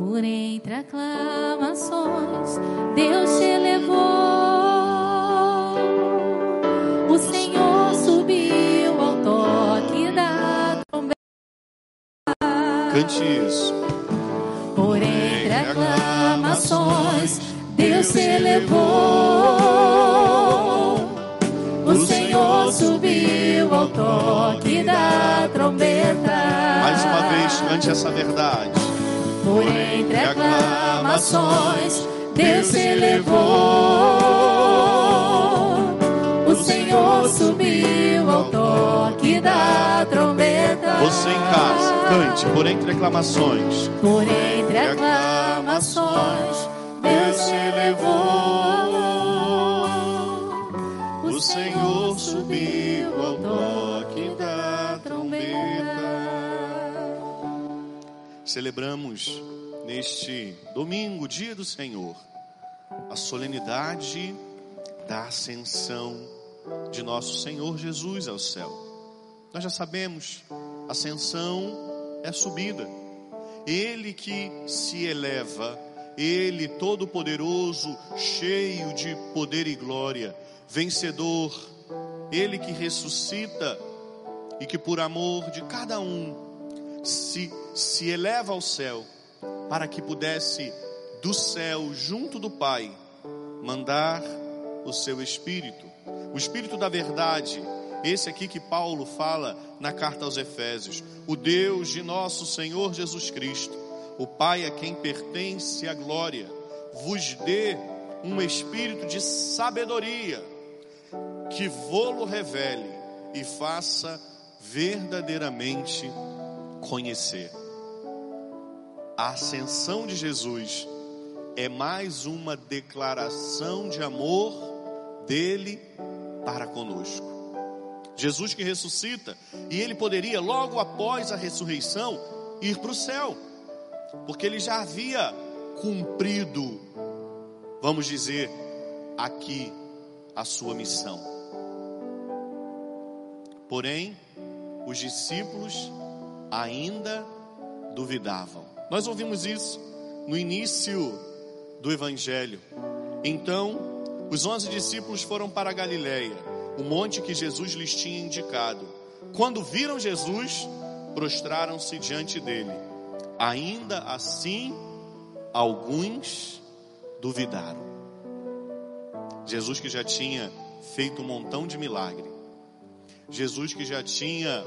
Por entre aclamações, Deus te elevou. O Senhor subiu ao toque da trombeta. Cante isso. Por entre aclamações, Deus se elevou. O Senhor subiu ao toque da trombeta. Mais uma vez, cante essa verdade. Por entre aclamações, Deus se elevou. O Senhor subiu ao toque da trombeta. Você em casa, cante por entre aclamações. Por entre aclamações, Deus se elevou. O Senhor subiu Celebramos neste domingo, dia do Senhor, a solenidade da ascensão de nosso Senhor Jesus ao céu. Nós já sabemos, ascensão é subida. Ele que se eleva, ele todo-poderoso, cheio de poder e glória, vencedor, ele que ressuscita e que por amor de cada um se, se eleva ao céu, para que pudesse do céu, junto do Pai, mandar o seu Espírito, o Espírito da verdade, esse aqui que Paulo fala na carta aos Efésios, o Deus de nosso Senhor Jesus Cristo, o Pai a quem pertence a glória, vos dê um espírito de sabedoria, que vô-lo revele e faça verdadeiramente conhecer. A ascensão de Jesus é mais uma declaração de amor dele para conosco. Jesus que ressuscita, e ele poderia, logo após a ressurreição, ir para o céu, porque ele já havia cumprido, vamos dizer, aqui a sua missão. Porém, os discípulos ainda duvidavam. Nós ouvimos isso no início do Evangelho. Então, os onze discípulos foram para Galiléia, o monte que Jesus lhes tinha indicado. Quando viram Jesus, prostraram-se diante dele. Ainda assim, alguns duvidaram. Jesus que já tinha feito um montão de milagre. Jesus que já tinha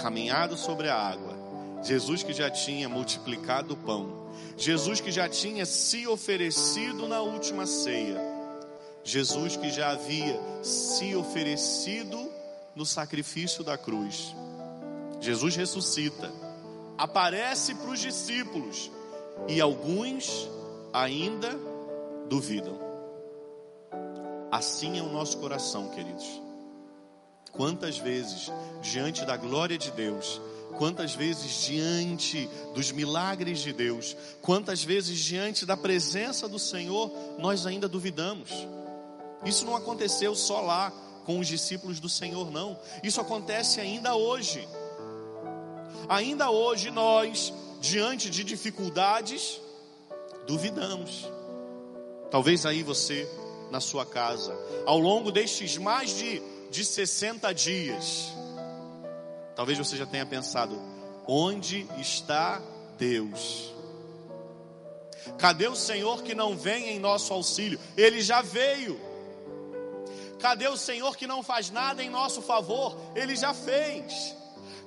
caminhado sobre a água. Jesus que já tinha multiplicado o pão. Jesus que já tinha se oferecido na última ceia. Jesus que já havia se oferecido no sacrifício da cruz. Jesus ressuscita, aparece para os discípulos e alguns ainda duvidam. Assim é o nosso coração, queridos. Quantas vezes, diante da glória de Deus, quantas vezes diante dos milagres de Deus, quantas vezes diante da presença do Senhor, nós ainda duvidamos. Isso não aconteceu só lá com os discípulos do Senhor, não. Isso acontece ainda hoje. Ainda hoje nós, diante de dificuldades, duvidamos. Talvez aí você, na sua casa, ao longo destes mais de, de 60 dias, talvez você já tenha pensado: onde está Deus? Cadê o Senhor que não vem em nosso auxílio? Ele já veio. Cadê o Senhor que não faz nada em nosso favor? Ele já fez.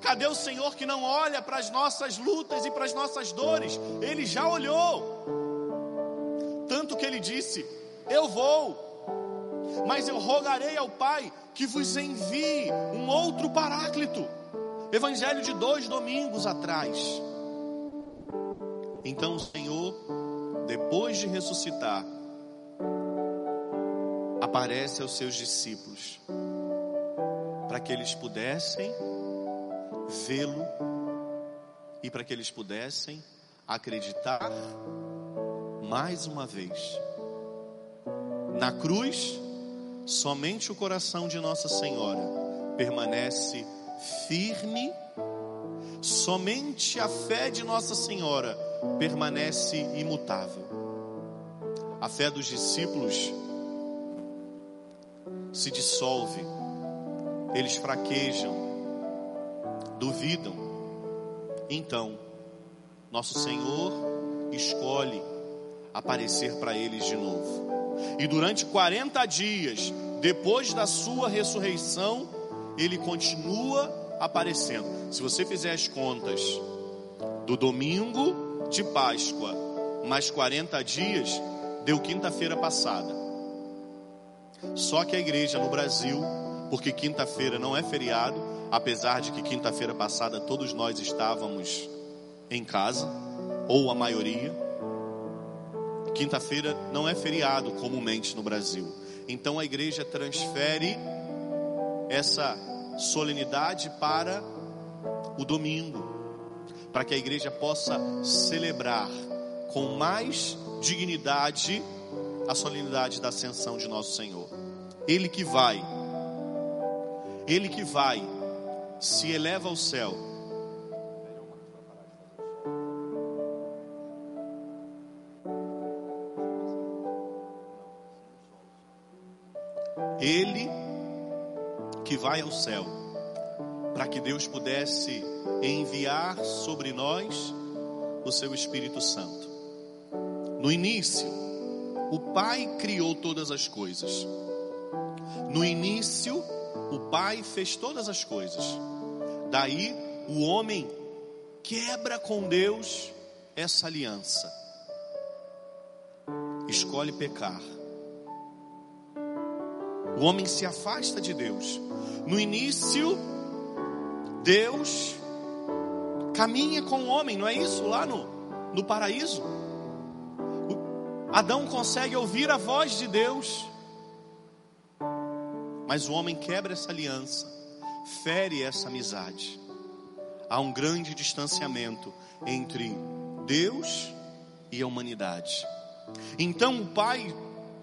Cadê o Senhor que não olha para as nossas lutas e para as nossas dores? Ele já olhou. Tanto que ele disse: Eu vou, mas eu rogarei ao Pai que vos envie um outro paráclito. Evangelho de dois domingos atrás. Então o Senhor, depois de ressuscitar, aparece aos seus discípulos, para que eles pudessem vê-lo e para que eles pudessem acreditar mais uma vez. Na cruz, somente o coração de Nossa Senhora permanece firme, somente a fé de Nossa Senhora permanece imutável. A fé dos discípulos se dissolve, eles fraquejam, duvidam. Então, nosso Senhor escolhe aparecer para eles de novo. E durante 40 dias, depois da sua ressurreição, ele continua aparecendo. Se você fizer as contas do domingo de Páscoa, mais 40 dias, deu quinta-feira passada. Só que a igreja no Brasil, porque quinta-feira não é feriado, apesar de que quinta-feira passada todos nós estávamos em casa, ou a maioria. Quinta-feira não é feriado comumente no Brasil. Então a igreja transfere essa solenidade para o domingo, para que a igreja possa celebrar com mais dignidade a solenidade da ascensão de nosso Senhor. Ele que vai, ele que vai, se eleva ao céu. Vai ao céu, para que Deus pudesse enviar sobre nós o seu Espírito Santo. No início, o Pai criou todas as coisas. No início, o Pai fez todas as coisas. Daí, o homem quebra com Deus essa aliança. Escolhe pecar. O homem se afasta de Deus. No início, Deus caminha com o homem, não é isso? Lá no, no paraíso. Adão consegue ouvir a voz de Deus, mas o homem quebra essa aliança, fere essa amizade. Há um grande distanciamento entre Deus e a humanidade. Então o Pai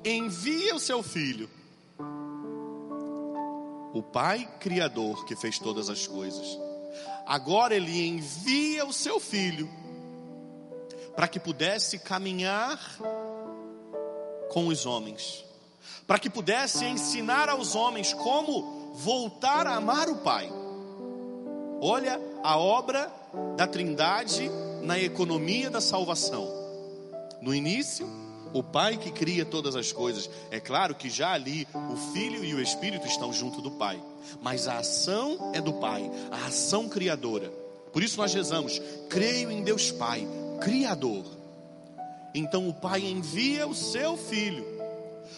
envia o seu filho, o Pai Criador que fez todas as coisas. Agora ele envia o seu filho para que pudesse caminhar com os homens, para que pudesse ensinar aos homens como voltar a amar o Pai. Olha a obra da Trindade na economia da salvação. No início, o Pai que cria todas as coisas. É claro que já ali o Filho e o Espírito estão junto do Pai, mas a ação é do Pai, a ação criadora. Por isso nós rezamos: creio em Deus Pai, Criador então o pai envia o seu filho,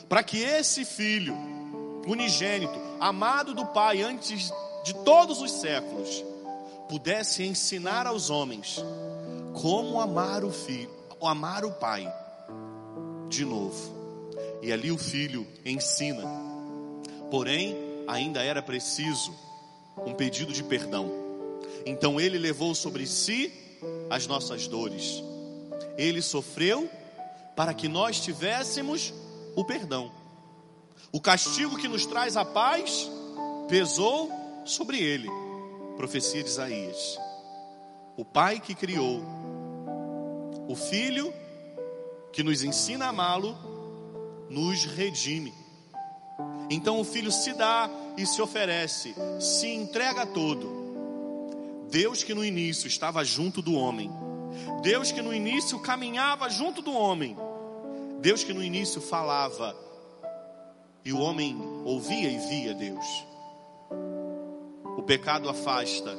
para que esse filho, unigênito, amado do pai antes de todos os séculos, pudesse ensinar aos homens como amar o filho, amar o pai de novo. E ali o filho ensina. Porém, ainda era preciso um pedido de perdão. Então ele levou sobre si as nossas dores ele sofreu para que nós tivéssemos o perdão. O castigo que nos traz a paz pesou sobre ele. Profecia de Isaías. O Pai que criou, o Filho nos ensina a amá-lo, nos redime. Então o Filho se dá e se oferece, se entrega todo. Deus que no início estava junto do homem, Deus que no início caminhava junto do homem. Deus que no início falava. E o homem ouvia e via Deus. O pecado afasta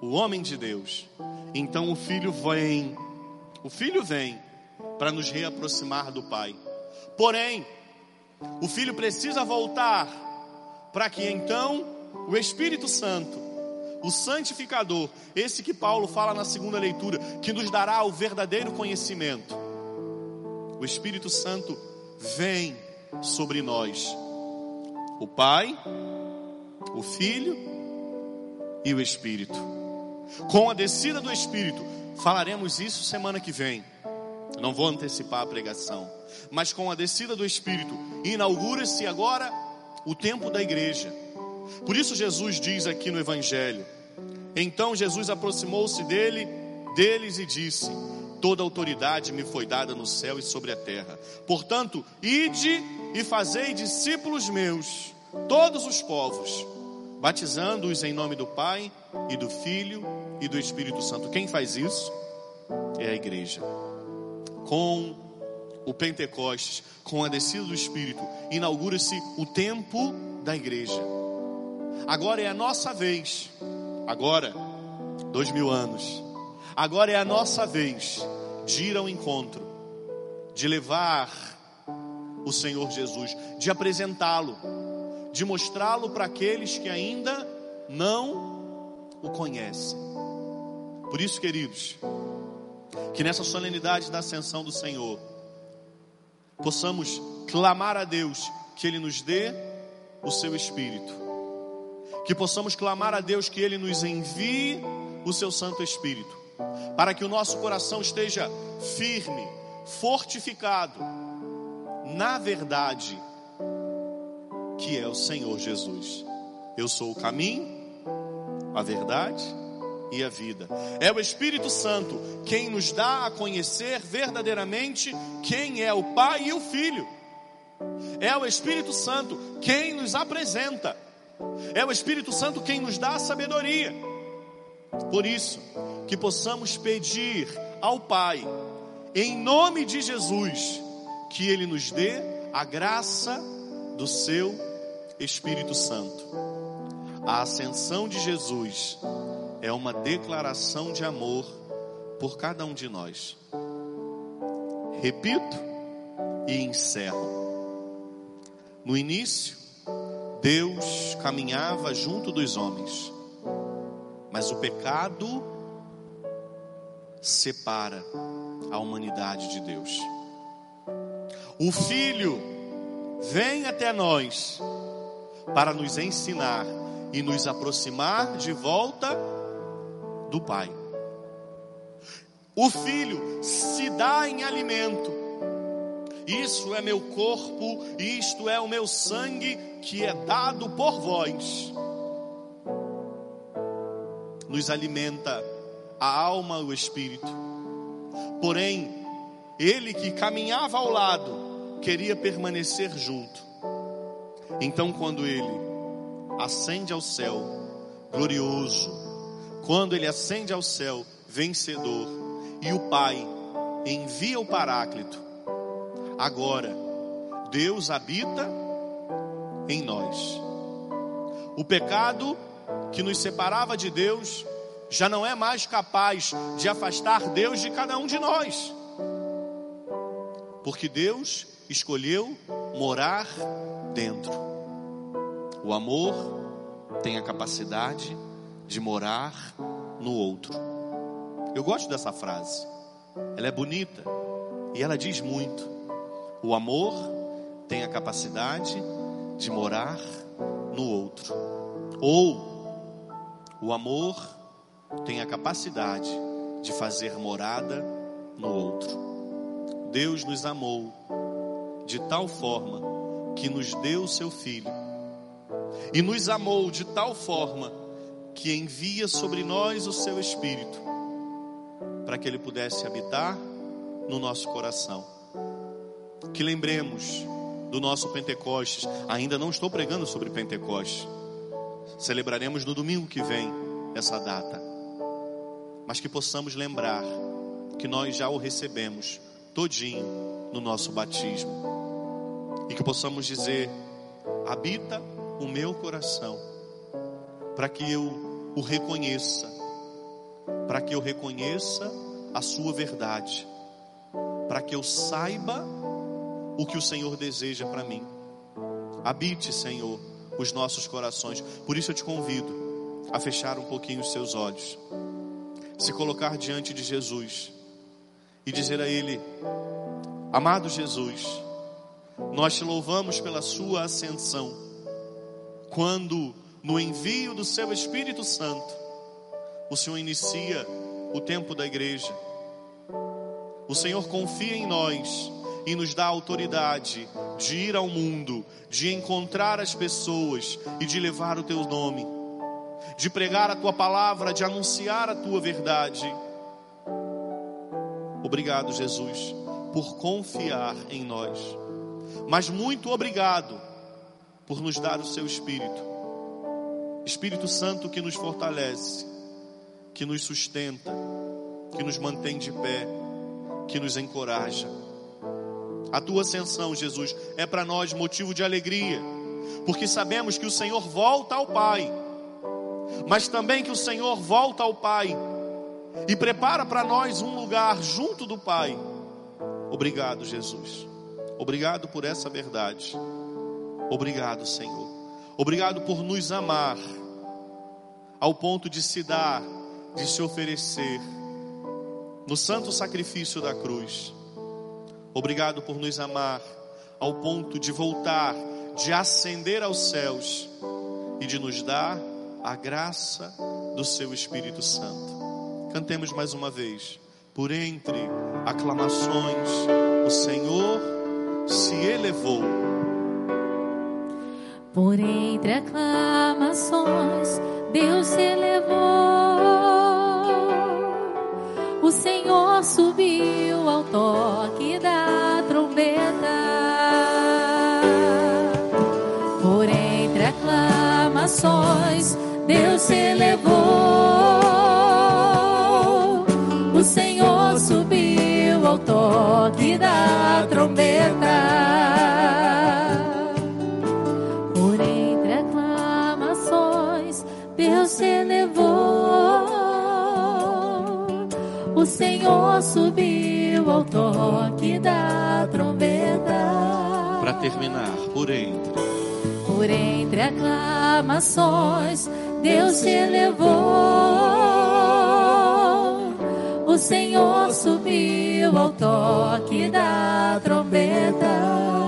o homem de Deus. Então o filho vem. O filho vem para nos reaproximar do Pai. Porém, o filho precisa voltar para que então o Espírito Santo o santificador, esse que Paulo fala na segunda leitura, que nos dará o verdadeiro conhecimento. O Espírito Santo vem sobre nós. O Pai, o Filho e o Espírito. Com a descida do Espírito, falaremos isso semana que vem. Não vou antecipar a pregação, mas com a descida do Espírito, inaugura-se agora o tempo da igreja por isso Jesus diz aqui no Evangelho: Então Jesus aproximou-se dele deles e disse: Toda autoridade me foi dada no céu e sobre a terra. Portanto, ide e fazei discípulos meus, todos os povos, batizando-os em nome do Pai e do Filho e do Espírito Santo. Quem faz isso? É a igreja. Com o Pentecostes, com a descida do Espírito, inaugura-se o tempo da igreja. Agora é a nossa vez. Agora, dois mil anos. Agora é a nossa vez de ir ao encontro, de levar o Senhor Jesus, de apresentá-lo, de mostrá-lo para aqueles que ainda não o conhecem. Por isso, queridos, que nessa solenidade da ascensão do Senhor, possamos clamar a Deus que Ele nos dê o seu Espírito, que possamos clamar a Deus que Ele nos envie o seu Santo Espírito, para que o nosso coração esteja firme, fortificado na verdade, que é o Senhor Jesus. Eu sou o caminho, a verdade e a vida. É o Espírito Santo quem nos dá a conhecer verdadeiramente quem é o Pai e o Filho. É o Espírito Santo quem nos apresenta. É o Espírito Santo quem nos dá a sabedoria. Por isso, que possamos pedir ao Pai, em nome de Jesus, que Ele nos dê a graça do Seu Espírito Santo. A ascensão de Jesus é uma declaração de amor por cada um de nós. Repito e encerro. No início, Deus caminhava junto dos homens, mas o pecado separa a humanidade de Deus. O Filho vem até nós para nos ensinar e nos aproximar de volta do Pai. O Filho se dá em alimento. Isso é meu corpo, isto é o meu sangue que é dado por vós. Nos alimenta a alma e o espírito. Porém, ele que caminhava ao lado queria permanecer junto. Então, quando ele ascende ao céu, glorioso, quando ele ascende ao céu, vencedor, e o Pai envia o Paráclito, agora Deus habita em nós. O pecado que nos separava de Deus já não é mais capaz de afastar Deus de cada um de nós. Porque Deus escolheu morar dentro. O amor tem a capacidade de morar no outro. Eu gosto dessa frase. Ela é bonita e ela diz muito. O amor tem a capacidade de morar no outro. Ou o amor tem a capacidade de fazer morada no outro. Deus nos amou de tal forma que nos deu seu filho, e nos amou de tal forma que envia sobre nós o seu espírito, para que ele pudesse habitar no nosso coração. Que lembremos do nosso Pentecostes. Ainda não estou pregando sobre Pentecostes. Celebraremos no domingo que vem essa data. Mas que possamos lembrar que nós já o recebemos todinho no nosso batismo. E que possamos dizer: habita o meu coração, para que eu o reconheça, para que eu reconheça a sua verdade, para que eu saiba o que o Senhor deseja para mim. Habite, Senhor, os nossos corações. Por isso eu te convido a fechar um pouquinho os seus olhos, se colocar diante de Jesus. E dizer a Ele: Amado Jesus, nós te louvamos pela Sua ascensão, quando no envio do Seu Espírito Santo, o Senhor inicia o tempo da igreja. O Senhor confia em nós e nos dá autoridade de ir ao mundo, de encontrar as pessoas e de levar o teu nome, de pregar a tua palavra, de anunciar a tua verdade. Obrigado, Jesus, por confiar em nós. Mas muito obrigado por nos dar o seu Espírito. Espírito Santo que nos fortalece, que nos sustenta, que nos mantém de pé, que nos encoraja. A tua ascensão, Jesus, é para nós motivo de alegria, porque sabemos que o Senhor volta ao Pai, mas também que o Senhor volta ao Pai e prepara para nós um lugar junto do Pai. Obrigado, Jesus. Obrigado por essa verdade. Obrigado, Senhor. Obrigado por nos amar ao ponto de se dar, de se oferecer no santo sacrifício da cruz. Obrigado por nos amar ao ponto de voltar, de ascender aos céus e de nos dar a graça do seu Espírito Santo. Cantemos mais uma vez. Por entre aclamações, o Senhor se elevou. Por entre aclamações, Deus se elevou. O Senhor subiu ao toque da trombeta. Por entre aclamações, Deus se elevou. O Senhor subiu ao toque da trombeta. Ao toque da trombeta. Para terminar, por entre. Por entre aclamações, Deus se elevou. O Senhor subiu ao toque da trombeta.